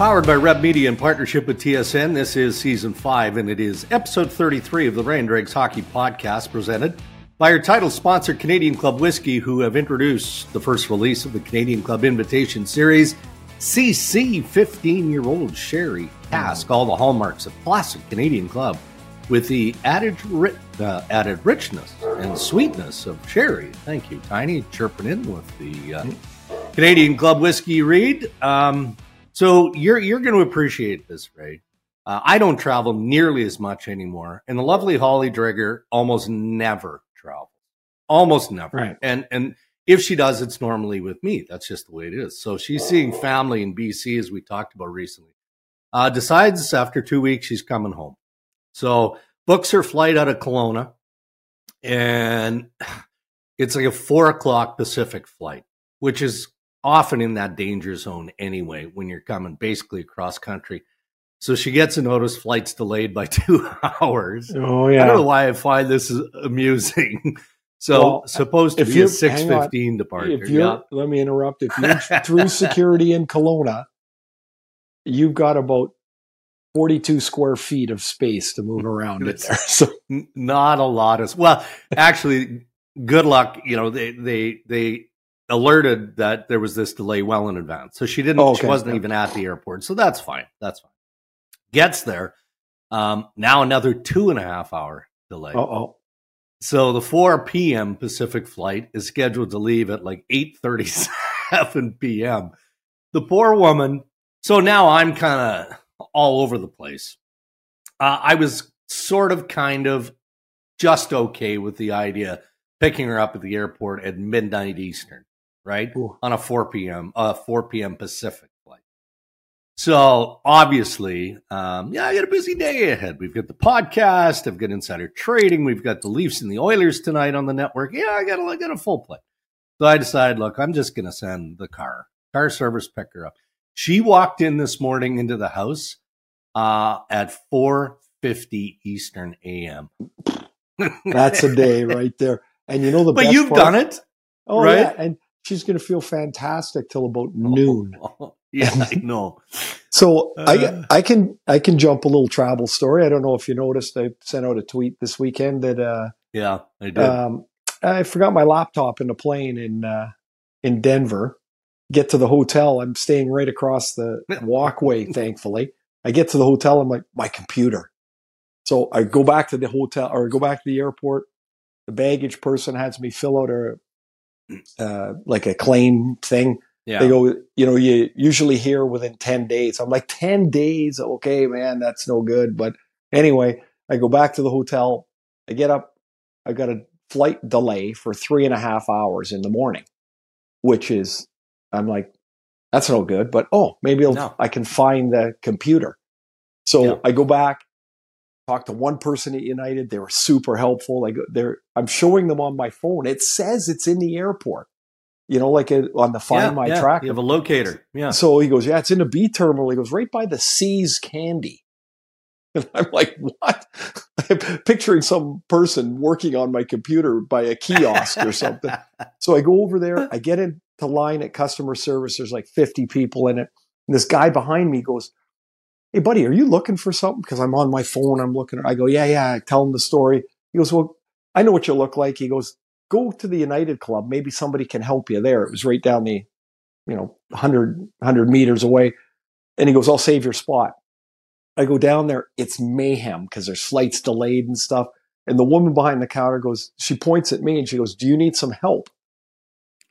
Powered by Reb Media in partnership with TSN, this is season five, and it is episode 33 of the Ray and Dregs Hockey Podcast, presented by our title sponsor, Canadian Club Whiskey, who have introduced the first release of the Canadian Club Invitation Series, CC 15 year old Sherry Cask, all the hallmarks of classic Canadian Club, with the added, ri- uh, added richness and sweetness of sherry. Thank you, Tiny, chirping in with the uh, Canadian Club Whiskey read. Um, so you're you're going to appreciate this, Ray. Uh, I don't travel nearly as much anymore, and the lovely Holly Dreger almost never travels, almost never. Right. And and if she does, it's normally with me. That's just the way it is. So she's seeing family in BC, as we talked about recently. Uh, decides after two weeks she's coming home. So books her flight out of Kelowna, and it's like a four o'clock Pacific flight, which is often in that danger zone anyway when you're coming basically across country. So she gets a notice flight's delayed by two hours. Oh yeah. I don't know why I find this is amusing. So Well, supposed to if be a six hang departure. If you're, Yeah. let me interrupt. If you're through security in Kelowna, you've got about 42 square feet of space to move around in there. So not a lot of well actually good luck you know they they they alerted that there was this delay well in advance. So she didn't Oh, she wasn't even at the airport. So that's fine. That's fine. Gets there. Um now another two and a half hour delay. Oh, so the 4 p.m pacific flight is scheduled to leave at like 8.37 p.m the poor woman so now i'm kind of all over the place. Uh, i was sort of kind of just okay with the idea picking her up at the airport at midnight Eastern, right? Ooh. On a 4 p.m. uh 4 p.m. Pacific flight. So obviously, um, yeah, I got a busy day ahead. We've got the podcast, I've got insider trading, we've got the Leafs and the Oilers tonight on the network. Yeah, I got a, I got a full play. So I decided, look, I'm just gonna send the car, car service pick her up. She walked in this morning into the house uh, at 4:50 Eastern a.m. that's a day right there. And you know the but you've part? done it. Oh, right? yeah. And she's going to feel fantastic till about noon. yeah, I know. So Uh. I I can I can jump a little travel story. I don't know if you noticed. I sent out a tweet this weekend that uh, Yeah, I did. um, I forgot my laptop in the plane in uh, in Denver. Get to the hotel. I'm staying right across the walkway. thankfully, I get to the hotel. I'm like my computer. So I go back to the hotel or go back to the airport. The baggage person has me fill out a uh, like a claim thing. yeah. They go, you know, you usually hear within 10 days. I'm like, 10 days? Okay, man, that's no good. But anyway, I go back to the hotel. I get up. I got a flight delay for three and a half hours in the morning, which is, I'm like, that's no good. But oh, maybe No. I can find the computer. So Yeah. I go back, talk to one person at United. They were super helpful. Like they're, I'm showing them on my phone. It says it's in the airport. You know, like uh on the Find yeah, My yeah. Tracker. You have a locator. Yeah. So he goes, Yeah, it's in the B terminal. He goes, Right by the See's candy. And I'm like, What? I'm picturing some person working on my computer by a kiosk or something. So I go over there, I get into line at customer service. There's like 50 people in it. And this guy behind me goes, Hey, buddy, are you looking for something? Because I'm on my phone. I'm looking. I go, Yeah, yeah. I tell him the story. He goes, Well, I know what you look like. He goes, Go to the United Club. Maybe somebody can help you there. It was right down the, you know, 100, 100 meters away. And he goes, I'll save your spot. I go down there. It's mayhem because there's flights delayed and stuff. And the woman behind the counter goes, she points at me and she goes, Do you need some help?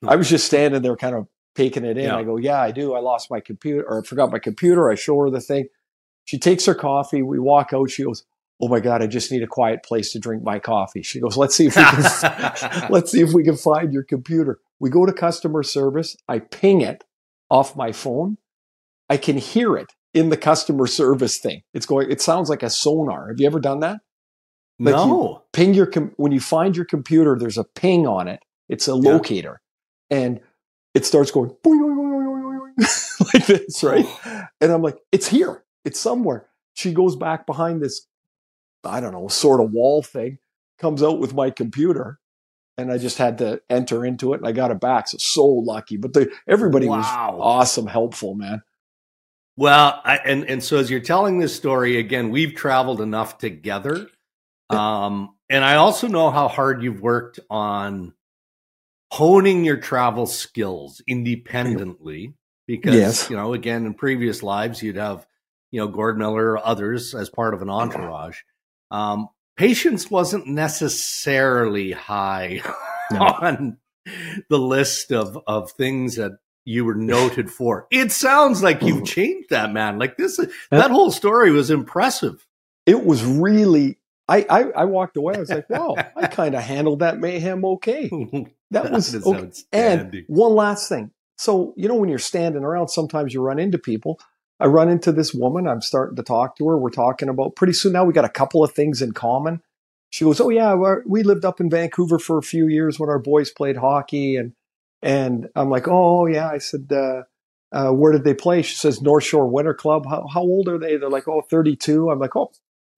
I was just standing there kind of taking it in. Yeah. I go, Yeah, I do. I lost my computer or I forgot my computer. I show her the thing. She takes her coffee. We walk out. She goes, Oh my God, I just need a quiet place to drink my coffee. She goes, Let's see if we can let's see if we can find your computer. We go to customer service. I ping it off my phone. I can hear it in the customer service thing. It's going, it sounds like a sonar. Have you ever done that? Like you- no. Ping your, com- when you find your computer, there's a ping on it. It's a Yeah. locator and it starts going boing, boing, boing, like this, right? And I'm like, it's here. It's somewhere. She goes back behind this, I don't know, sort of wall thing, comes out with my computer. And I just had to enter into it and I got it back. So, so lucky. But the, everybody was awesome, helpful, man. Well, I, and and so as you're telling this story again, we've traveled enough together, um, and I also know how hard you've worked on honing your travel skills independently. Because yes. you know, again, in previous lives, you'd have you know Gord Miller or others as part of an entourage. Um, patience wasn't necessarily high no. on the list of of things that you were noted for. It sounds like you've changed that, man. Like this, that whole story was impressive. It was really. I, I, I walked away. I was like, wow, I kind of handled that mayhem okay. That, that was okay. And one last thing. So, you know, when you're standing around, sometimes you run into people. I run into this woman. I'm starting to talk to her. We're talking about pretty soon now. We got a couple of things in common. She goes, "Oh yeah, we lived up in Vancouver for a few years when our boys played hockey." And and I'm like, "Oh yeah." I said, uh, uh, "Where did they play?" She says, "North Shore Winter Club." How, how old are they? They're like, "Oh, 32." I'm like, "Oh,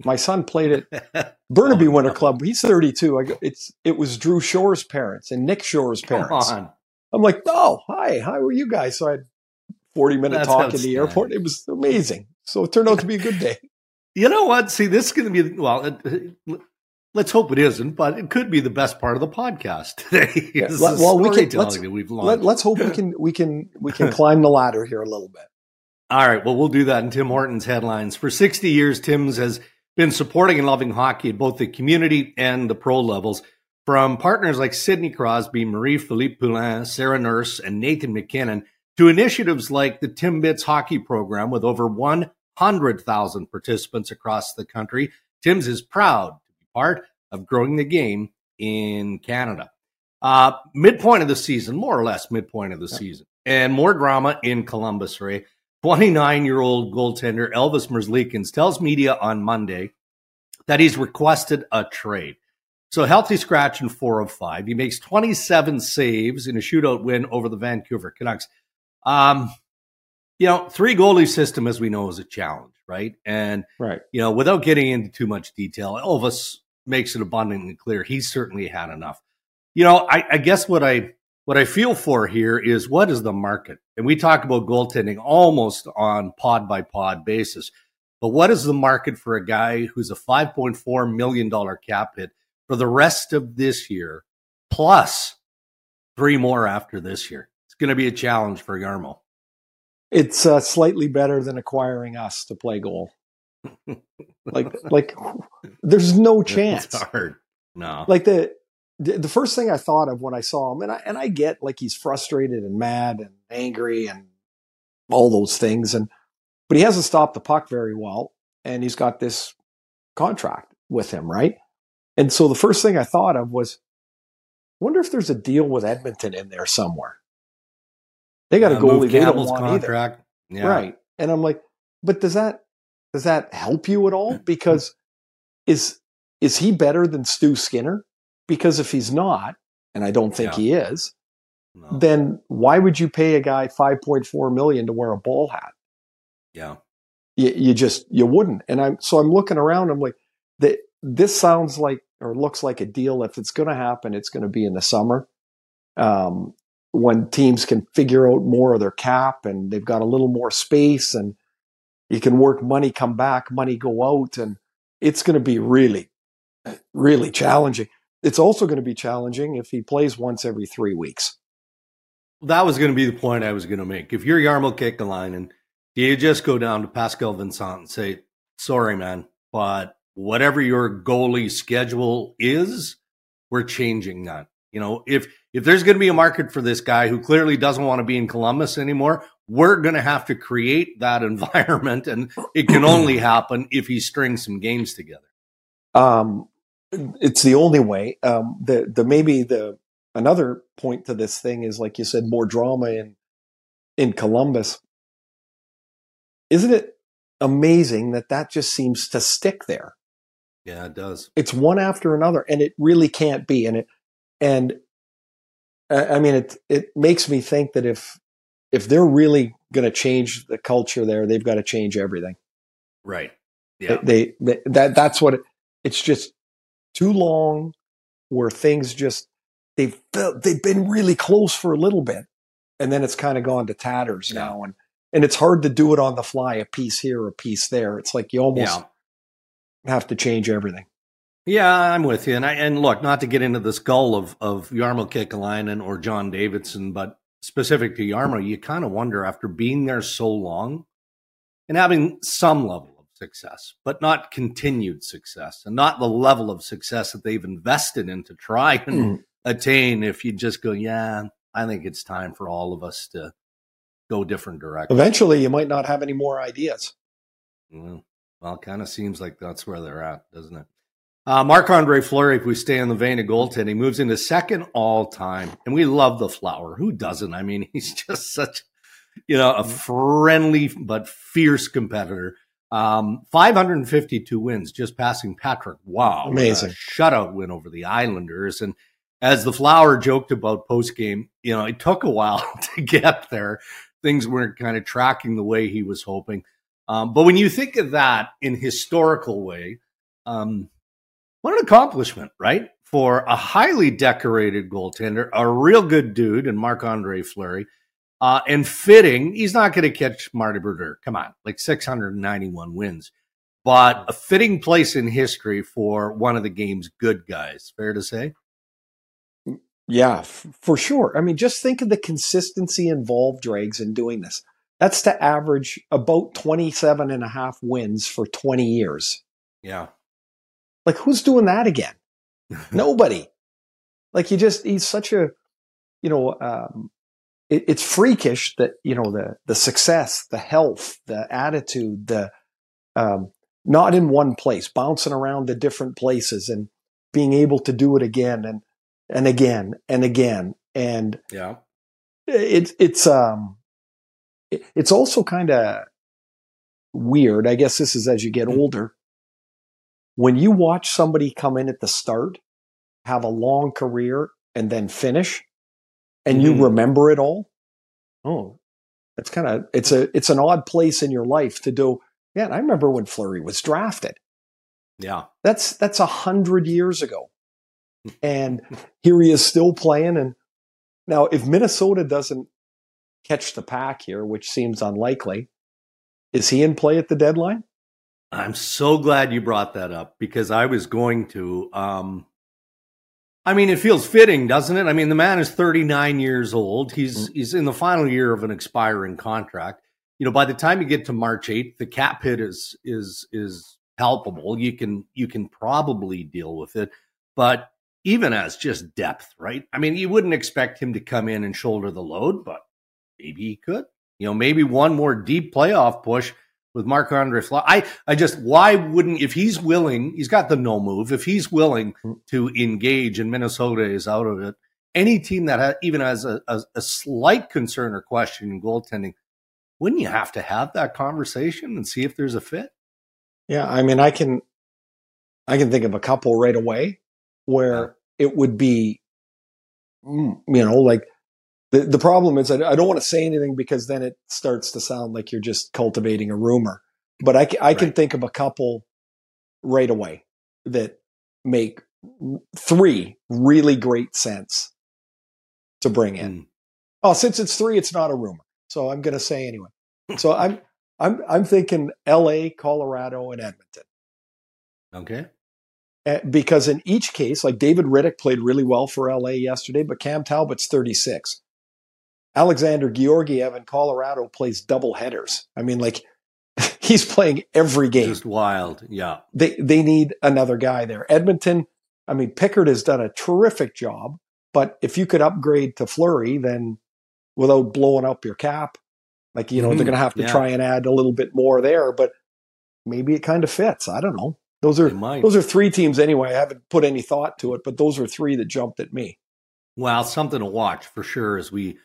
my son played at Burnaby oh, Winter. Club. He's 32." I go, "It's it was Drew Shore's parents and Nick Shore's parents." I'm like, "Oh, hi, how are you guys?" So I 40 minute That's talk in the airport. It was amazing. So it turned out to be a good day. You know what? See, this is going to be, well, let's hope it isn't, but it could be the best part of the podcast today. Yeah, well, we can, let's, let, us hope we can, we can, we can climb the ladder here a little bit. All right. Well, we'll do that in Tim Hortons headlines. For 60 years, Tim's has been supporting and loving hockey at both the community and the pro levels. From partners like Sidney Crosby, Marie-Philip Poulin, Sarah Nurse, and Nathan MacKinnon, to initiatives like the Timbits hockey program with over 100,000 participants across the country. Tim's is proud to be part of growing the game in Canada. Uh, midpoint of the season, more or less midpoint of the season, and more drama in Columbus, Ray. 29 year old goaltender Elvis Merzlikins tells media on Monday that he's requested a trade. So healthy scratch in four of five. He makes 27 saves in a shootout win over the Vancouver Canucks. Um, you know, three goalie system, as we know, is a challenge, right? And right, you know, without getting into too much detail, Elvis makes it abundantly clear he's certainly had enough. You know, I, I guess what I what I feel for here is what is the market, and we talk about goaltending almost on pod by pod basis. But what is the market for a guy who's a five point four million dollar cap hit for the rest of this year, plus three more after this year? Going to be a challenge for Jarmo. It's uh, slightly better than acquiring us to play goal. like, like, there's no chance. It's hard. No. Like the the first thing I thought of when I saw him, and I and I get like he's frustrated and mad and angry and all those things, and but he hasn't stopped the puck very well, and he's got this contract with him, right? And so the first thing I thought of was, I wonder if there's a deal with Edmonton in there somewhere. They got a goalie they don't want contract. either. Yeah. Right. And I'm like, but does that does that help you at all? Because is is he better than Stu Skinner? Because if he's not, and I don't think yeah. he is, no. then why would you pay a guy 5.4 million to wear a ball hat? Yeah. You, you just you wouldn't. And I'm so I'm looking around. I'm like, that this sounds like or looks like a deal. If it's going to happen, it's going to be in the summer. Um, when teams can figure out more of their cap and they've got a little more space and you can work money come back, money go out, and it's going to be really, really challenging. It's also going to be challenging if he plays once every three weeks. That was going to be the point I was going to make. If you're Jarmo Kekalainen, you just go down to Pascal Vincent and say, sorry, man, but whatever your goalie schedule is, we're changing that. You know, if if there's going to be a market for this guy who clearly doesn't want to be in Columbus anymore, we're going to have to create that environment, and it can only happen if he strings some games together. Um, it's the only way. Um, the the maybe the another point to this thing is like you said, more drama in in Columbus. Isn't it amazing that that just seems to stick there? Yeah, it does. It's one after another, and it really can't be. And it and I mean, it it makes me think that if if they're really going to change the culture there, they've got to change everything. Right. Yeah. They, they, that that's what it, it's just too long where things just they've they've been really close for a little bit, and then it's kind of gone to tatters yeah. now. And and it's hard to do it on the fly, a piece here, a piece there. It's like you almost yeah. have to change everything. Yeah, I'm with you. And I, and look, not to get into the skull of of Jarmo Kekalainen or John Davidson, but specific to Jarmo, you kind of wonder after being there so long and having some level of success, but not continued success, and not the level of success that they've invested in to try and mm. attain. If you just go, yeah, I think it's time for all of us to go different directions. Eventually, you might not have any more ideas. Well, well, kind of seems like that's where they're at, doesn't it? Uh, Marc Andre Fleury, if we stay in the vein of goaltending, moves into second all time. And we love the flower. Who doesn't? I mean, he's just such, you know, a friendly but fierce competitor. Um, 552 wins, just passing Patrick. Wow. Amazing. Shutout win over the Islanders. And as the flower joked about post game, you know, it took a while to get there. Things weren't kind of tracking the way he was hoping. Um, but when you think of that in historical way, um, what an accomplishment, right? For a highly decorated goaltender, a real good dude, and Marc Andre Fleury, uh, and fitting. He's not going to catch Marty Brodeur. Come on, like 691 wins, but a fitting place in history for one of the game's good guys. Fair to say. Yeah, f- for sure. I mean, just think of the consistency involved, Dregs, in doing this. That's to average about 27 and a half wins for 20 years. Yeah. Like, who's doing that again? Nobody. Like, he just, he's such a, you know, um, it, it's freakish that, you know, the, the success, the health, the attitude, the, um, not in one place, bouncing around to different places and being able to do it again and, and again and again. And yeah, it's, it's, um, it, it's also kind of weird. I guess this is as you get mm-hmm. older when you watch somebody come in at the start, have a long career, and then finish, and mm-hmm. you remember it all, oh, it's kind of it's a it's an odd place in your life to do. Yeah, I remember when Fleury was drafted. Yeah, that's that's a hundred years ago, and here he is still playing. And now, if Minnesota doesn't catch the pack here, which seems unlikely, is he in play at the deadline? I'm so glad you brought that up because I was going to. Um, I mean, it feels fitting, doesn't it? I mean, the man is 39 years old. He's mm-hmm. he's in the final year of an expiring contract. You know, by the time you get to March 8th, the cap hit is is is palpable. You can you can probably deal with it, but even as just depth, right? I mean, you wouldn't expect him to come in and shoulder the load, but maybe he could. You know, maybe one more deep playoff push with Marc Andre Fleury. I, I just, why wouldn't, if he's willing, he's got the no move, if he's willing hmm. to engage and Minnesota is out of it, any team that has, even has a, a, a slight concern or question in goaltending, wouldn't you have to have that conversation and see if there's a fit? Yeah. I mean, I can, I can think of a couple right away where yeah. it would be, mm, you know, like the, the problem is I, I don't want to say anything because then it starts to sound like you're just cultivating a rumor. But I, I can right. think of a couple right away that make three really great sense to bring in. Mm. Oh, since it's three, it's not a rumor. So I'm going to say anyway. So I'm I'm I'm thinking L.A., Colorado, and Edmonton. Okay. Uh, because in each case, like David Rittich played really well for LA yesterday, but Cam Talbot's 36. Alexander Georgiev in Colorado plays double headers. I mean, like he's playing every game. Just wild. Yeah. They they need another guy there. Edmonton, I mean, Pickard has done a terrific job, but if you could upgrade to Fleury, then without blowing up your cap, like, you know, mm-hmm. they're gonna have to yeah. try and add a little bit more there, but maybe it kind of fits. I don't know. Those are those are three teams anyway. I haven't put any thought to it, but those are three that jumped at me. Well, something to watch for sure as we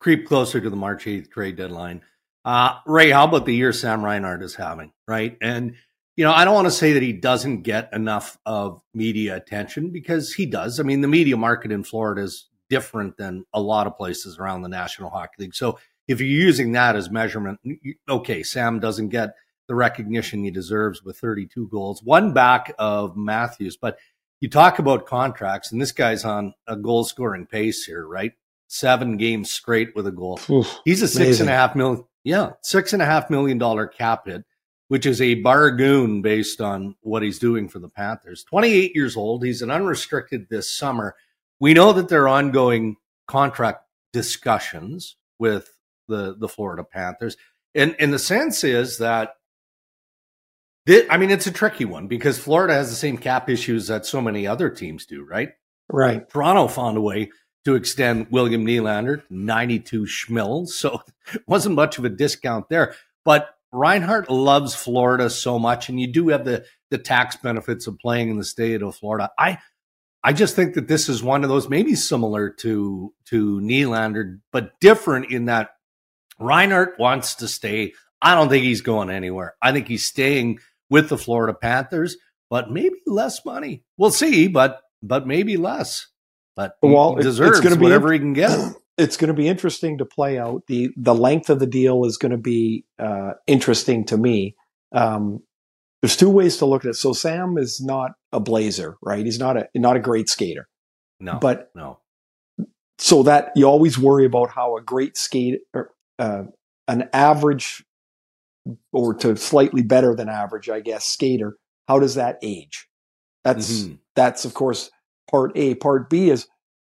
creep closer to the March 8th trade deadline. Uh, Ray, how about the year Sam Reinhart is having, right? And, you know, I don't want to say that he doesn't get enough of media attention because he does. I mean, the media market in Florida is different than a lot of places around the National Hockey League. So if you're using that as measurement, okay, Sam doesn't get the recognition he deserves with 32 goals, one back of Matthews. But you talk about contracts, and this guy's on a goal scoring pace here, right? Seven games straight with a goal. Oof, he's a six amazing. and a half million. Yeah, six and a half million dollar cap hit, which is a bargain based on what he's doing for the Panthers. 28 years old. He's an unrestricted this summer. We know that there are ongoing contract discussions with the the Florida Panthers. And and the sense is that this, I mean, it's a tricky one because Florida has the same cap issues that so many other teams do, right? Right. Toronto found a way to extend William Nylander 92 schmills, so it wasn't much of a discount there. But Reinhart loves Florida so much, and you do have the the tax benefits of playing in the state of Florida. I I just think that this is one of those maybe similar to to Nylander, but different in that Reinhart wants to stay. I don't think he's going anywhere. I think he's staying with the Florida Panthers, but maybe less money. We'll see, but but maybe less. But well, he deserves it's going to be whatever he can get. It's going to be interesting to play out. the The length of the deal is going to be uh, interesting to me. Um, there's two ways to look at it. So Sam is not a blazer, right? He's not a not a great skater. No, but no. So that you always worry about how a great skate, or, uh, an average, or to slightly better than average, I guess, skater. How does that age? That's mm-hmm. that's of course part A. Part B is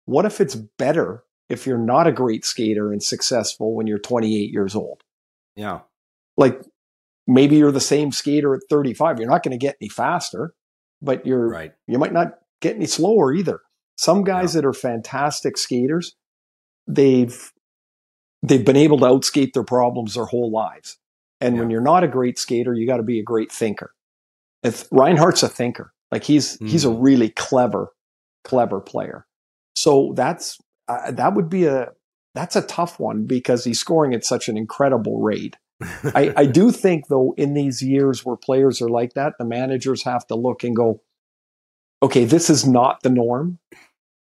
what if it's better if you're not a great skater and successful when you're 28 years old? Yeah. Like maybe you're the same skater at 35. You're not going to get any faster, but you're right. you might not get any slower either. Some guys yeah. that are fantastic skaters, they've they've been able to outskate their problems their whole lives. And yeah. when you're not a great skater, you got to be a great thinker. If Reinhart's a thinker, like he's mm. he's a hmm. really clever clever player. So that's uh, that would be a that's a tough one because he's scoring at such an incredible rate. I, I do think, though, in these years where players are like that, the managers have to look and go, okay, this is not the norm.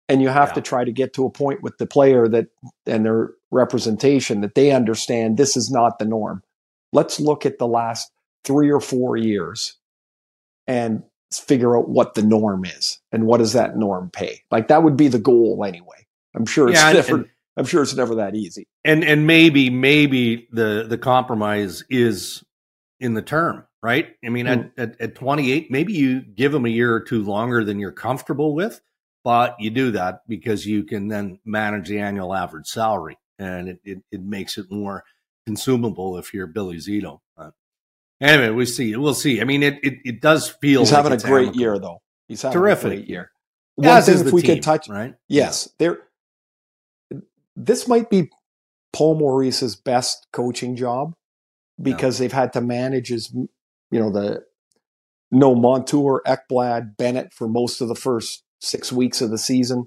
And you have yeah. to try to get to a point with the player that and their representation that they understand this is not the norm. Let's look at the last three or four years and figure out what the norm is and what does that norm pay. Like that would be the goal anyway. I'm sure it's yeah, different. And, I'm sure it's never that easy. And and maybe maybe the the compromise is in the term, right? I mean, mm. at, at, at 28, maybe you give them a year or two longer than you're comfortable with, but you do that because you can then manage the annual average salary, and it it, it makes it more consumable if you're Billy Zito. But anyway, we see. We'll see. I mean, it it, it does feel like he's like having a great amicable. year though. He's having terrific a great year. One thing, if we team, could touch, right? Yes, there this might be Paul Maurice's best coaching job because they've had to manage his, you know, the no Montour, Ekblad, Bennett for most of the first six weeks of the season.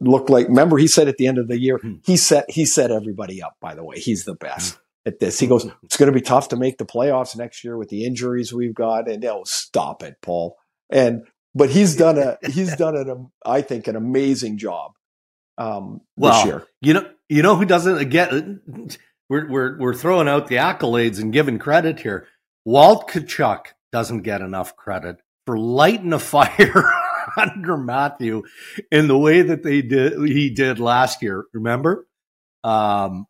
Looked like remember he said at the end of the year hmm. he set he set everybody up. By the way, he's the best hmm. At this. He goes, it's going to be tough to make the playoffs next year with the injuries we've got. And oh, stop it, Paul. And but he's done a he's done an I think an amazing job um, well, this year. You know, you know who doesn't get. We're we're we're throwing out the accolades and giving credit here. Walt Tkachuk doesn't get enough credit for lighting a fire under Matthew in the way that they did he did last year. Remember? Um,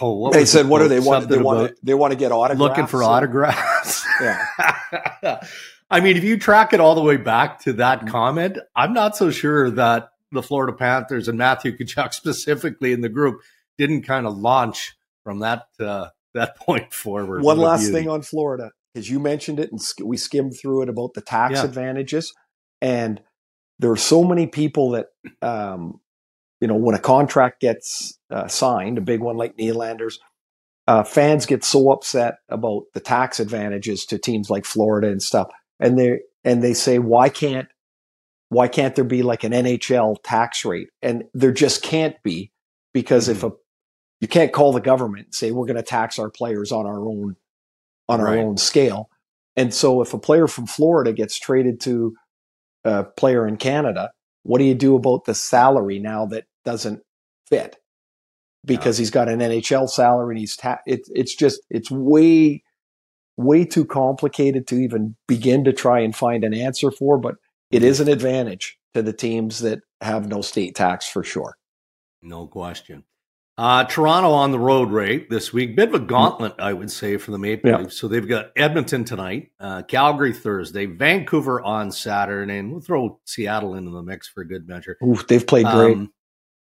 oh, what they said, "What do they want? They want to, they want to get autographs." Looking for autographs. Yeah. I mean, if you track it all the way back to that mm-hmm. comment, I'm not so sure that the Florida Panthers and Matthew Tkachuk specifically in the group didn't kind of launch from that uh, that point forward. One last thing on Florida, because you mentioned it and we skimmed through it about the tax yeah. advantages, and there are so many people that um, you know when a contract gets uh, signed, a big one like Nylander's. Uh, fans get so upset about the tax advantages to teams like Florida and stuff, and they and they say, why can't why can't there be like an NHL tax rate? And there just can't be because mm-hmm. if a you can't call the government and say we're going to tax our players on our own on our right. own scale. And so if a player from Florida gets traded to a player in Canada, what do you do about the salary now that doesn't fit? Because he's got an NHL salary and he's ta- it, it's just it's way way too complicated to even begin to try and find an answer for, but it is an advantage to the teams that have no state tax for sure. No question. Uh, Toronto on the road, right, this week. Bit of a gauntlet, I would say, for the Maple yeah. Leafs. So they've got Edmonton tonight, uh, Calgary Thursday, Vancouver on Saturday, and we'll throw Seattle into the mix for a good measure. Ooh, they've played great. Um,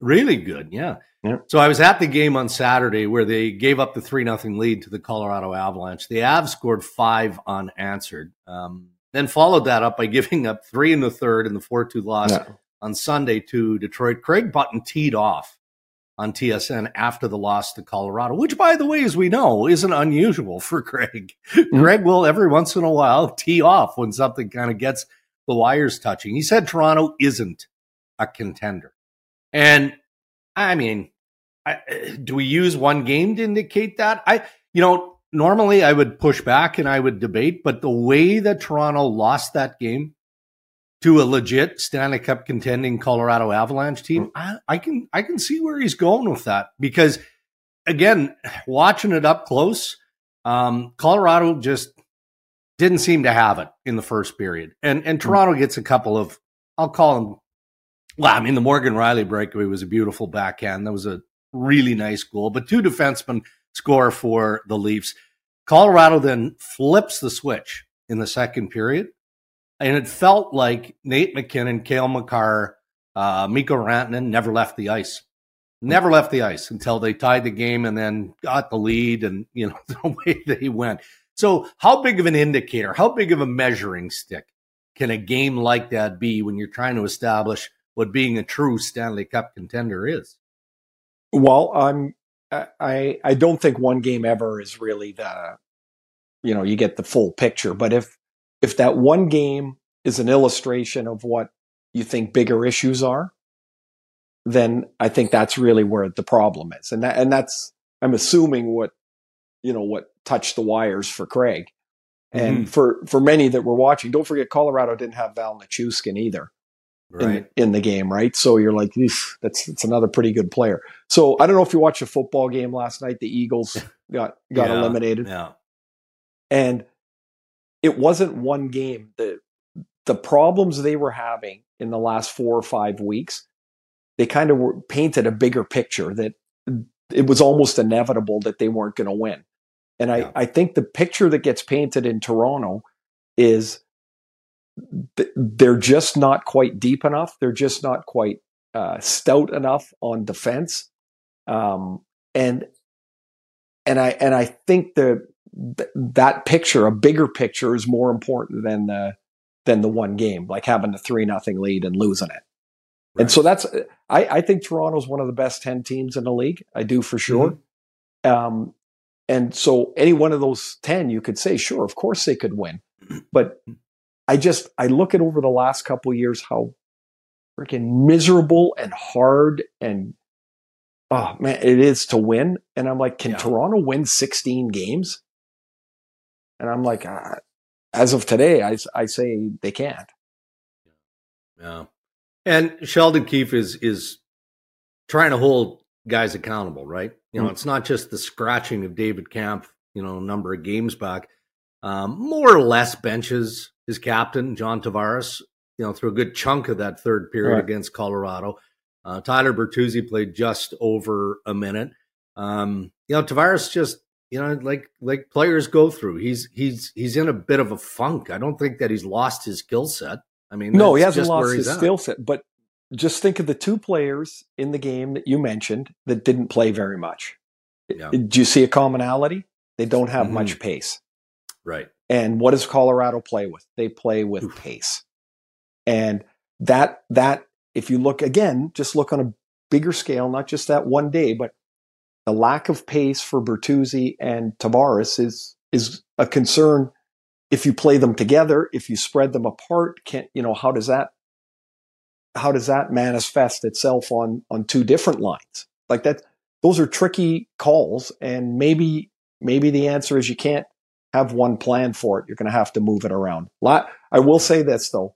really good, yeah. yeah. So I was at the game on Saturday where they gave up the 3 0 lead to the Colorado Avalanche. The Avs scored five unanswered. Um, then followed that up by giving up three in the third and the 4 2 loss yeah. on Sunday to Detroit. Craig Button teed off on TSN after the loss to Colorado, which, by the way, as we know, isn't unusual for Craig. Mm-hmm. Craig will every once in a while tee off when something kind of gets the wires touching. He said Toronto isn't a contender. And I mean, I, do we use one game to indicate that? I, you know, normally I would push back and I would debate, but the way that Toronto lost that game to a legit Stanley Cup contending Colorado Avalanche team, mm. I, I, can I can see where he's going with that because again, watching it up close, um, Colorado just didn't seem to have it in the first period, and and mm. Toronto gets a couple of I'll call them. Well, I mean the Morgan Rielly breakaway was a beautiful backhand. That was a really nice goal, but two defensemen score for the Leafs. Colorado then flips the switch in the second period and it felt like Nate MacKinnon, Cale Makar, uh, Mikko Rantanen never left the ice. Never left the ice until they tied the game and then got the lead and, you know, the way they went. So, how big of an indicator, how big of a measuring stick can a game like that be when you're trying to establish what being a true Stanley Cup contender is? Well, I'm I I don't think one game ever is really the you know, you get the full picture, but if if that one game is an illustration of what you think bigger issues are, then I think that's really where the problem is. And that, and that's, I'm assuming what, you know, what touched the wires for Craig. And mm-hmm. for, for many that were watching, don't forget Colorado didn't have Val Nichushkin either right. in, in the game, right? So you're like, that's, that's another pretty good player. So I don't know if you watched a football game last night. The Eagles got, got yeah, eliminated. Yeah. And it wasn't one game. The the problems they were having in the last four or five weeks, they kind of were, painted a bigger picture that it was almost inevitable that they weren't going to win. And I, yeah. I think the picture that gets painted in Toronto is they're just not quite deep enough. They're just not quite uh, stout enough on defense. Um, and and I and I think the th- that picture, a bigger picture, is more important than the than the one game, like having a three nothing lead and losing it. Right. And so that's I, I think Toronto's one of the best ten teams in the league. I do for sure. Mm-hmm. Um, and so any one of those ten, you could say, sure, of course they could win. But I just I look at over the last couple years how freaking miserable and hard and oh man it is to win. And I'm like, can yeah. Toronto win 16 games? And I'm like, uh, as of today, I, I say they can't. Yeah. And Sheldon Keefe is is trying to hold guys accountable, right? You know, mm-hmm. it's not just the scratching of David Kampf, you know, number of games back. Um, more or less benches his captain, John Tavares, you know, through a good chunk of that third period right. against Colorado. Uh, Tyler Bertuzzi played just over a minute. Um, you know, Tavares just you know, like like players go through. He's he's he's in a bit of a funk. I don't think that he's lost his skill set. I mean, no, he hasn't lost his skill set. But just think of the two players in the game that you mentioned that didn't play very much. Yeah. Do you see a commonality? They don't have mm-hmm. much pace. Right. And what does Colorado play with? They play with Oof. pace. And that that if you look again, just look on a bigger scale, not just that one day, but the lack of pace for Bertuzzi and Tavares is is a concern if you play them together, if you spread them apart, can you know how does that how does that manifest itself on on two different lines? Like that those are tricky calls and maybe maybe the answer is you can't have one plan for it. You're going to have to move it around. I will say this though.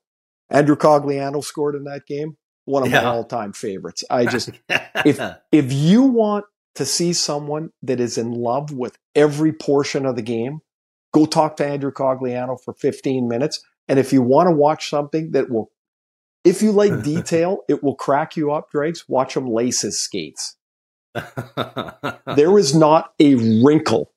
Andrew Cogliano scored in that game. One of yeah. my all-time favorites. I just if if you want to see someone that is in love with every portion of the game, go talk to Andrew Cogliano for 15 minutes. And if you want to watch something that will, if you like detail, it will crack you up, Dregs, watch him lace his skates. there is not a wrinkle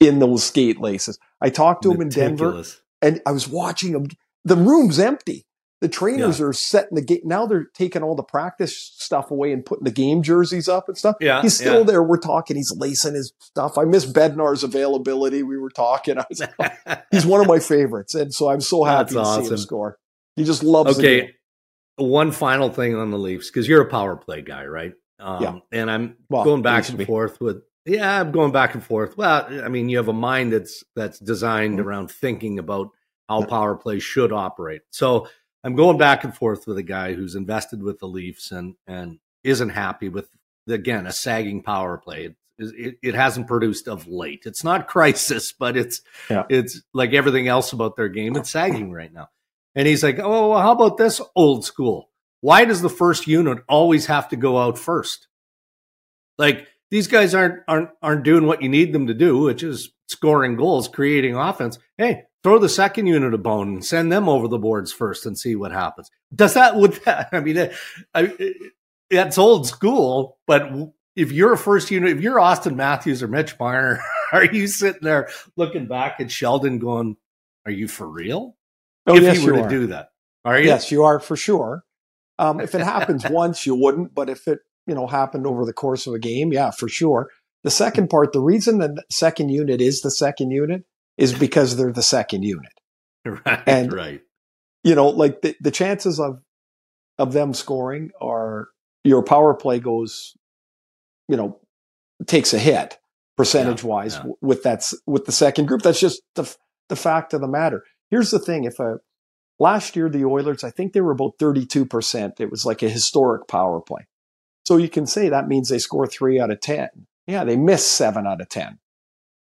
in those skate laces. I talked to him in Denver and I was watching him. The room's empty. The trainers yeah. are setting the game. Now they're taking all the practice stuff away and putting the game jerseys up and stuff. Yeah. He's still yeah. there. We're talking. He's lacing his stuff. I miss Bednar's availability. We were talking. Was, he's one of my favorites. And so I'm so happy That's to awesome. see him score. He just loves it. okay. One final thing on the Leafs, because you're a power play guy, right? Um, yeah. And I'm well, going back and forth with, yeah, I'm going back and forth. Well, I mean, you have a mind that's that's designed mm-hmm. around thinking about how power play should operate. So I'm going back and forth with a guy who's invested with the Leafs and and isn't happy with again a sagging power play. It, it, it hasn't produced of late. It's not crisis, but it's yeah. it's like everything else about their game. It's sagging right now. And he's like, "Oh, well, how about this old school? Why does the first unit always have to go out first? Like these guys aren't aren't aren't doing what you need them to do, which is scoring goals, creating offense. Hey, throw the second unit a bone and send them over the boards first and see what happens. Does that would that? I mean, I, that's old school, but if you're a first unit, if you're Auston Matthews or Mitch Marner, are you sitting there looking back at Sheldon going, "Are you for real?" Oh, if yes, you were you to do that, are you? Yes, you are for sure. Um, if it happens once, you wouldn't, but if it you know happened over the course of a game, yeah, for sure. The second part, the reason the second unit is the second unit is because they're the second unit. Right. And, right. You know, like the, the chances of of them scoring are your power play goes, you know, takes a hit percentage yeah, wise yeah. with that with the second group. That's just the the fact of the matter. Here's the thing: if a last year the Oilers, I think they were about thirty two percent. It was like a historic power play. So you can say that means they score three out of ten. Yeah, they miss seven out of ten.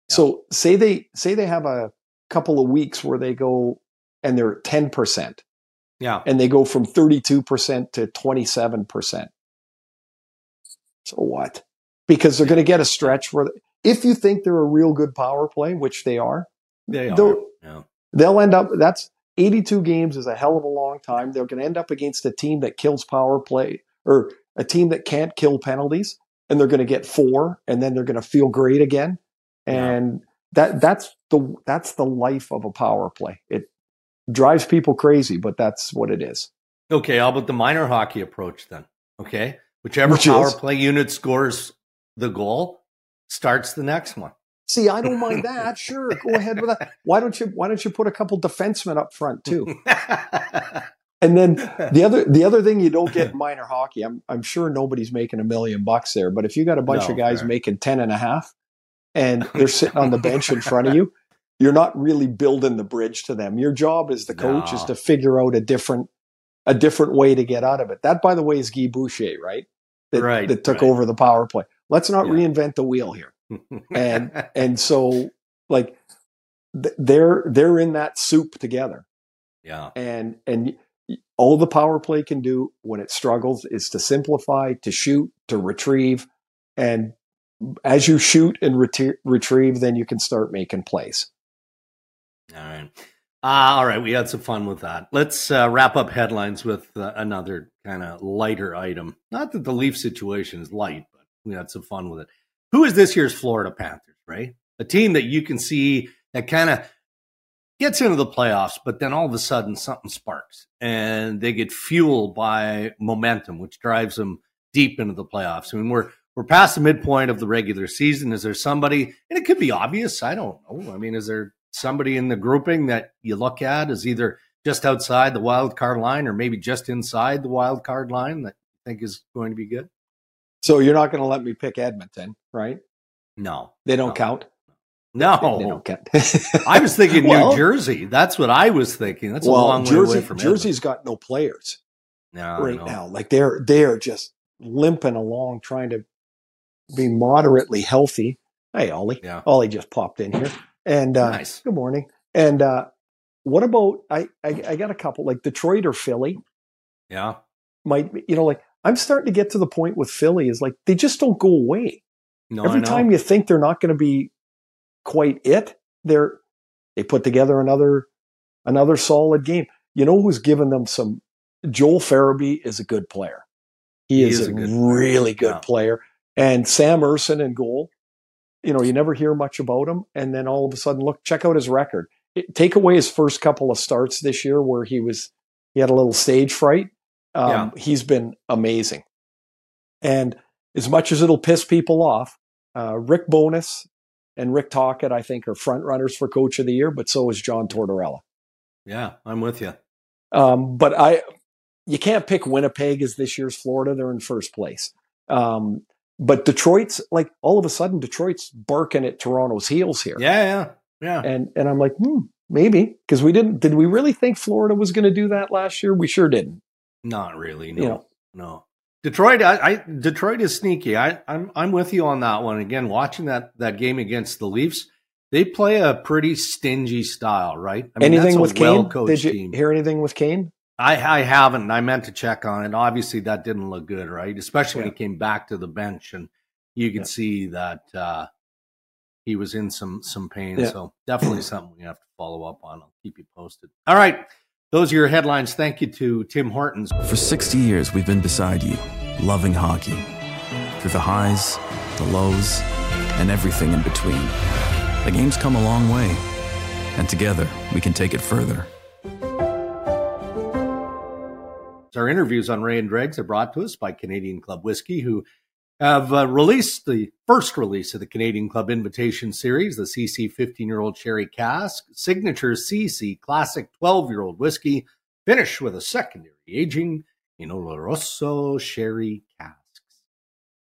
So say they say they have a couple of weeks where they go and they're 10%. Yeah. And they go from 32% to 27%. So what? Because they're going to get a stretch where if you think they're a real good power play, which they are, they are. Yeah. They'll end up that's 82 games is a hell of a long time. They're going to end up against a team that kills power play or a team that can't kill penalties and they're going to get 4 and then they're going to feel great again and yeah. that that's the that's the life of a power play. It drives people crazy, but that's what it is. Okay, how about the minor hockey approach then? Okay, whichever Which power is? play unit scores the goal starts the next one. See, I don't mind that. Sure, go ahead with that. Why don't you Why don't you put a couple defensemen up front too? and then the other the other thing you don't get in minor hockey, I'm I'm sure nobody's making a million bucks there, but if you got a bunch no, of guys fair. making ten and a half, and they're sitting on the bench in front of you, you're not really building the bridge to them. Your job as the coach no. is to figure out a different a different way to get out of it. That, by the way, is Guy Boucher, right? That, right, that took right. over the power play. Let's not yeah. reinvent the wheel here. and and so like they're they're in that soup together. Yeah. And and all the power play can do when it struggles is to simplify, to shoot, to retrieve, and as you shoot and retrieve, then you can start making plays. All right. Uh, all right. We had some fun with that. Let's uh, wrap up headlines with uh, another kind of lighter item. Not that the Leaf situation is light, but we had some fun with it. Who is this year's Florida Panthers, right? A team that you can see that kind of gets into the playoffs, but then all of a sudden something sparks and they get fueled by momentum, which drives them deep into the playoffs. I mean, we're we're past the midpoint of the regular season. Is there somebody, and it could be obvious, I don't know. I mean, is there somebody in the grouping that you look at is either just outside the wild card line or maybe just inside the wild card line that you think is going to be good? So you're not going to let me pick Edmonton, right? No. They don't no. count? No, they don't count. I was thinking well, New Jersey. That's what I was thinking. That's well, a long Jersey, way away from Jersey's got no players no, right now. Like they're they're just limping along, trying to be moderately healthy. Hey, Ollie. Yeah. Ollie just popped in here. And uh, nice. good morning. And uh, what about I, I? I got a couple like Detroit or Philly. Yeah. Might you know like I'm starting to get to the point with Philly is like they just don't go away. No, Every time you think they're not going to be quite it, they're they put together another another solid game. You know who's given them some? Joel Farabee is a good player. He, he is, is, a, good really player. good yeah. player. And Sam Ersson in goal, you know, you never hear much about him. And then all of a sudden, look, check out his record. It, take away his first couple of starts this year where he was, he had a little stage fright. Um, yeah. He's been amazing. And as much as it'll piss people off, uh, Rick Bowness and Rick Tocchet, I think, are front runners for Coach of the Year, but so is John Tortorella. Yeah, I'm with you. Um, but I, you can't pick Winnipeg as this year's Florida. They're in first place. Um, but Detroit's like all of a sudden Detroit's barking at Toronto's heels here. Yeah, yeah, yeah. And and I'm like, hmm, maybe because we didn't. Did we really think Florida was going to do that last year? We sure didn't. Not really. No, you know, no. Detroit, I, I, Detroit is sneaky. I, I'm I'm with you on that one. Again, watching that that game against the Leafs, they play a pretty stingy style, right? I mean, anything with Kane? Did you team. hear anything with Kane? I, I haven't. I meant to check on it. Obviously, that didn't look good, right? Especially yeah. when he came back to the bench, and you could yeah. see that uh, he was in some some pain. Yeah. So definitely something we have to follow up on. I'll keep you posted. All right. Those are your headlines. Thank you to Tim Hortons. For 60 years, we've been beside you, loving hockey. Through the highs, the lows, and everything in between. The game's come a long way, and together we can take it further. Our interviews on Ray and Dregs are brought to us by Canadian Club Whiskey, who have uh, released the first release of the Canadian Club Invitation Series, the CC 15 year old Sherry Cask, signature CC classic 12 year old whiskey, finished with a secondary aging in Oloroso Sherry casks.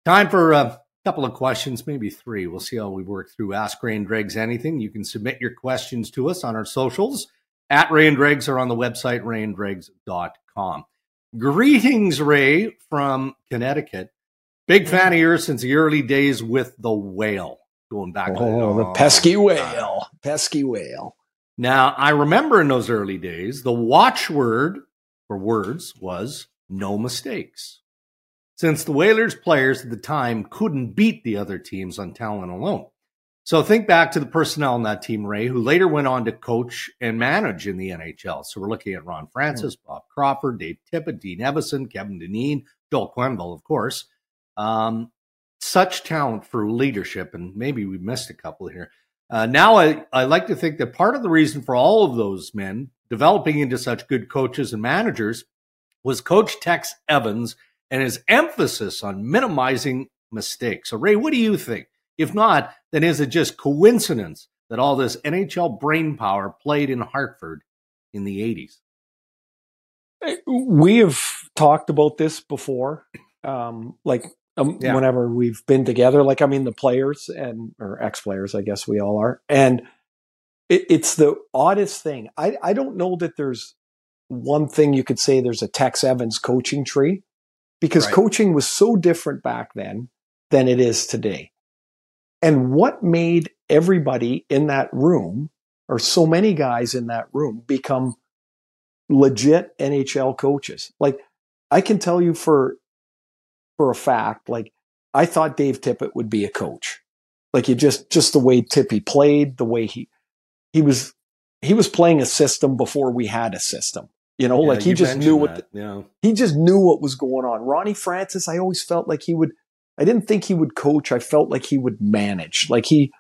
Time for a couple of questions, maybe three. We'll see how we work through Ask Ray and Dregs Anything. You can submit your questions to us on our socials at Ray and Dregs or on the website rayanddregs.com. Greetings, Ray from Connecticut. Big fan of yours since the early days with the whale, going back. Oh, the, pesky whale, pesky whale. Now, I remember in those early days, the watchword for words was no mistakes. Since the Whalers players at the time couldn't beat the other teams on talent alone. So think back to the personnel on that team, Ray, who later went on to coach and manage in the NHL. So we're looking at Ron Francis, hmm. Bob Crawford, Dave Tippett, Dean Evason, Kevin Dineen, Joel Quenneville, of course. Um, such talent for leadership, and maybe we missed a couple here. Uh, now, I, I like to think that part of the reason for all of those men developing into such good coaches and managers was Coach Tex Evans and his emphasis on minimizing mistakes. So, Ray, what do you think? If not, then is it just coincidence that all this NHL brain power played in Hartford in the 80s? We have talked about this before. Um, like um, yeah. whenever we've been together. Like I mean, the players and or ex players, I guess we all are, and it, it's the oddest thing. I I don't know that there's one thing you could say there's a Tex Evans coaching tree because right. coaching was so different back then than it is today. And what made everybody in that room, or so many guys in that room, become legit NHL coaches? Like, I can tell you for for a fact, like I thought Dave Tippett would be a coach. Like you just just the way Tippy played, the way he he was he was playing a system before we had a system. You know, yeah, like he just knew what the, yeah. he just knew what was going on. Ronnie Francis, I always felt like he would I didn't think he would coach. I felt like he would manage. Like he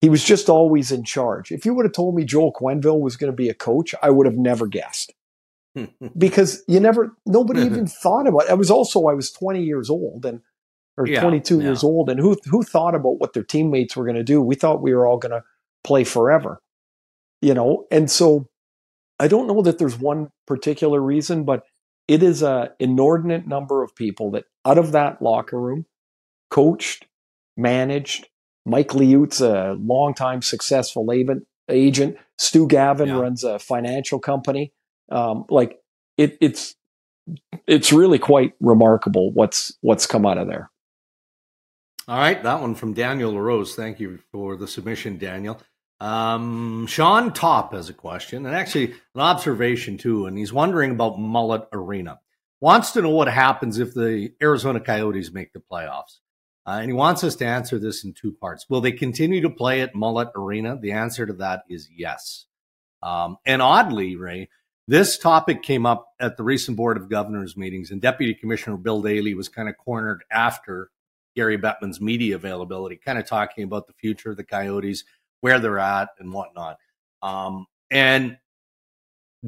he was just always in charge. If you would have told me Joel Quenneville was going to be a coach, I would have never guessed because you never, nobody even mm-hmm. thought about it. I was also, I was 20 years old and, or yeah, 22 yeah. years old. And who, who thought about what their teammates were going to do? We thought we were all going to play forever, you know? And so I don't know that there's one particular reason, but it is a inordinate number of people that out of that locker room coached, managed. Mike Liut's a longtime successful agent. Stu Gavin yeah. runs a financial company um, like it, it's it's really quite remarkable what's what's come out of there. All right, that one from Daniel LaRose. Thank you for the submission, Daniel. Um, Sean Top has a question and actually an observation too, and he's wondering about Mullett Arena. Wants to know what happens if the Arizona Coyotes make the playoffs. Uh, and he wants us to answer this in two parts. Will they continue to play at Mullett Arena? The answer to that is yes. Um, and oddly, Ray, this topic came up at the recent Board of Governors meetings, and Deputy Commissioner Bill Daly was kind of cornered after Gary Bettman's media availability, kind of talking about the future of the Coyotes, where they're at, and whatnot. Um, and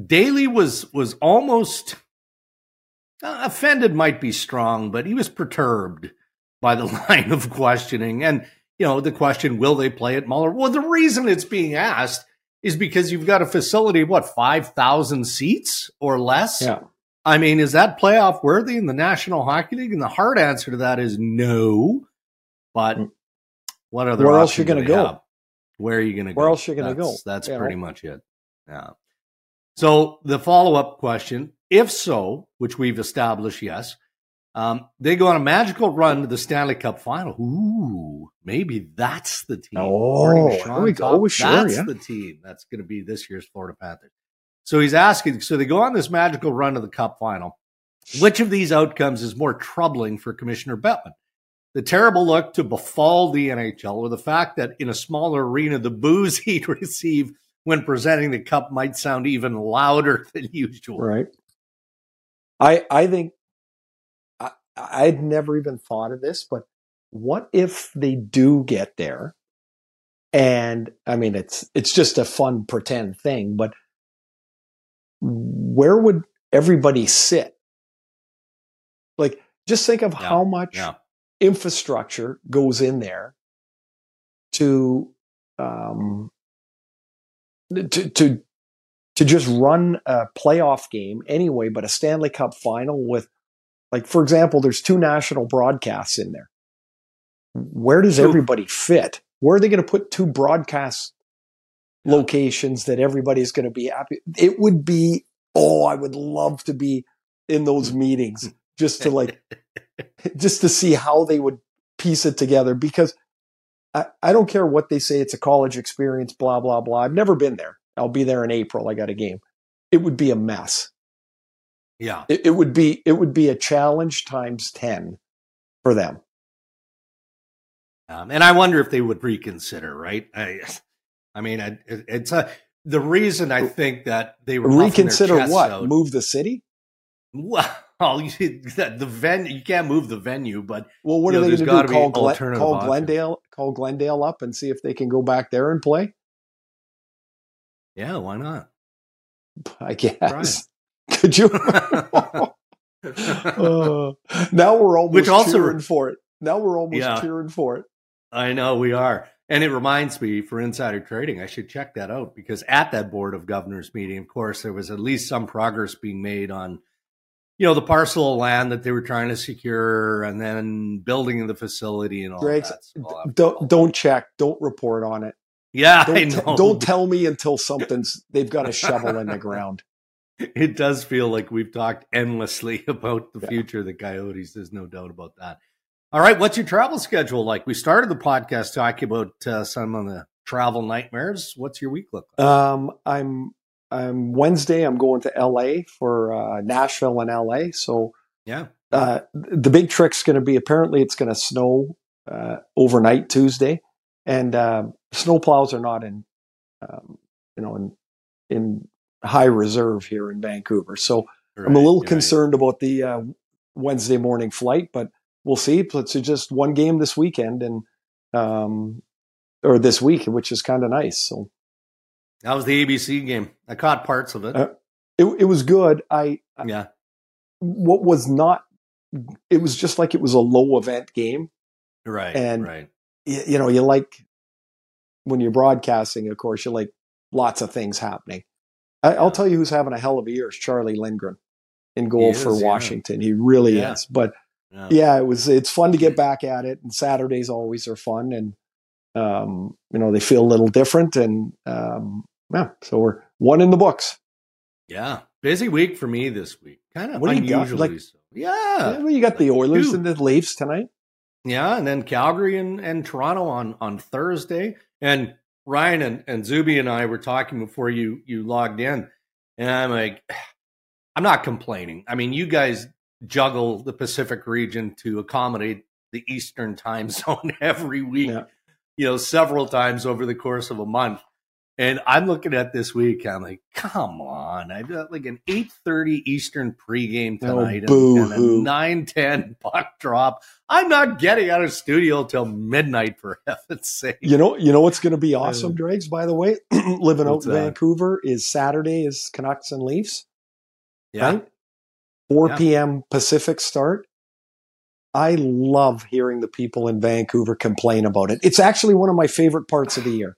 Daly was was almost uh, offended, might be strong, but he was perturbed by the line of questioning. And you know, the question, will they play at Mullett? Well, the reason it's being asked is because you've got a facility, what, 5,000 seats or less? Yeah. I mean, is that playoff worthy in the National Hockey League? And the hard answer to that is no. But mm. what other Where else are you going to go? Have? Where are you going to go? Where else are you going to go? That's you pretty much it. Yeah. So the follow up question, if so, which we've established, yes, um, they go on a magical run to the Stanley Cup final. Ooh, maybe that's the team. Oh, there we go. Sure, that's yeah. the team that's going to be this year's Florida Panthers. So he's asking. So they go on this magical run to the Cup final. Which of these outcomes is more troubling for Commissioner Bettman? The terrible look to befall the NHL, or the fact that in a smaller arena, the boos he'd receive when presenting the cup might sound even louder than usual. Right. I I think I'd never even thought of this, but what if they do get there? And I mean, it's it's just a fun pretend thing, but where would everybody sit? Like, just think of yeah, how much yeah. infrastructure goes in there to um, to to to just run a playoff game anyway, but a Stanley Cup final with like, for example, there's two national broadcasts in there. Where does everybody fit? Where are they going to put two broadcast locations that everybody's going to be happy? It would be, oh, I would love to be in those mm. meetings just to like, just to see how they would piece it together because I, I don't care what they say. It's a college experience, blah, blah, blah. I've never been there. I'll be there in April. I got a game. It would be a mess. Yeah. It, it, would be it would be a challenge times 10 for them. Um, and I wonder if they would reconsider, right? I, I mean, it, it's a the reason I think that they were reconsider what out, move the city. Well, you, the venue you can't move the venue, but well, what are know, they going to do? Call, Glen, call Glendale, call Glendale up and see if they can go back there and play. Yeah, why not? I guess. Could you? uh, now we're almost Which also, cheering for it. Now we're almost yeah, cheering for it. I know we are. And it reminds me for insider trading, I should check that out because at that board of governors meeting, of course, there was at least some progress being made on, you know, the parcel of land that they were trying to secure and then building the facility and all Greg's, that. So don't, don't check, don't report on it. Yeah, don't, t- don't tell me until something's they've got a shovel in the ground it does feel like we've talked endlessly about the yeah. future of the Coyotes. There's no doubt about that. All right, what's your travel schedule like? We started the podcast talking about uh, some of the travel nightmares. What's your week look like? Um, I'm I'm Wednesday. I'm going to L.A. for uh, Nashville and L.A. So yeah, uh, the big trick's going to be apparently it's going to snow uh, overnight Tuesday, and uh, snow plows are not in um, you know in in high reserve here in Vancouver. So right, I'm a little concerned about the uh, Wednesday morning flight, but we'll see. It's just one game this weekend and um, or this week, which is kind of nice. So that was the ABC game. I caught parts of it. Uh, it, it was good. I yeah. What was not? It was just like it was a low event game. Right. And right. You know, you like when you're broadcasting. Of course, you like lots of things happening. I, will tell you who's having a hell of a year is Charlie Lindgren in goal is, for Washington. Yeah. He really yeah. is. But yeah. yeah. it was. It's fun to get back at it, and Saturdays always are fun, and um, you know they feel a little different, and um, yeah. So we're one in the books. Yeah, busy week for me this week. Kind of what got? Like, so. Yeah, well, you got the Oilers and the Leafs tonight. Yeah, and then Calgary and, and Toronto on on Thursday, and Ryan and, and Zuby and I were talking before you you logged in, and I'm like, I'm not complaining. I mean, you guys juggle the Pacific region to accommodate the Eastern time zone every week, yeah. you know, several times over the course of a month. And I'm looking at this week. I'm like, come on! I've got like an 8:30 Eastern pregame Oh, tonight boo and, and a 9:10 puck drop. I'm not getting out of studio till midnight for heaven's sake. You know, you know what's going to be awesome, Dregs. By the way, living out in that? Vancouver is Saturday is Canucks and Leafs, Yeah, right? 4 Yeah. p.m. Pacific start. I love hearing the people in Vancouver complain about it. It's actually one of my favorite parts of the year.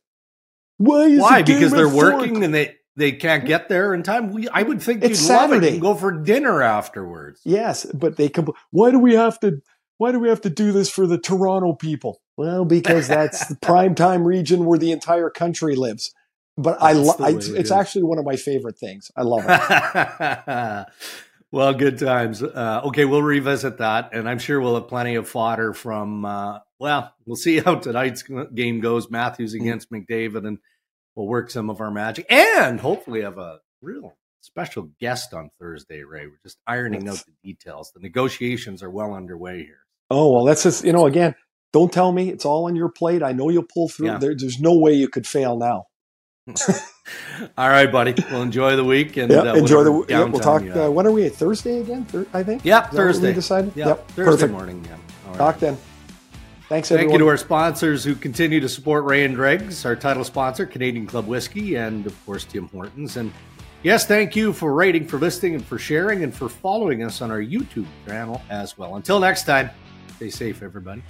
Why? Is why? Because they're working and they they can't get there in time. We, I would think It's you'd love it Saturday. and go for dinner afterwards. Yes, but they compl- why do we have to why do we have to do this for the Toronto people? Well, because that's the prime time region where the entire country lives. But I, lo- I it's, it it's actually one of my favorite things. I love it. well, good times. Uh, okay, we'll revisit that, and I'm sure we'll have plenty of fodder from. Uh, well, we'll see how tonight's game goes. Matthews Mm. against McDavid, and we'll work some of our magic, and hopefully have a real special guest on Thursday. Ray, we're just ironing Yes. out the details. The negotiations are well underway here. Oh well, that's just you know again. Don't tell me it's all on your plate. I know you'll pull through. Yeah. There, there's no way you could fail now. All right, buddy. Well, enjoy the week and uh, enjoy the. we'll talk. Uh, when are we? At Thursday again? Thir- I think. Yep, Is that what Thursday. We decided. Yep, Yep. Thursday Perfect. morning. Yeah. All right. Talk then. Thanks Thank you to our sponsors who continue to support Ray and Dregs, our title sponsor, Canadian Club Whiskey, and of course, Tim Hortons. And yes, thank you for rating, for listening, and for sharing, and for following us on our YouTube channel as well. Until next time, stay safe, everybody.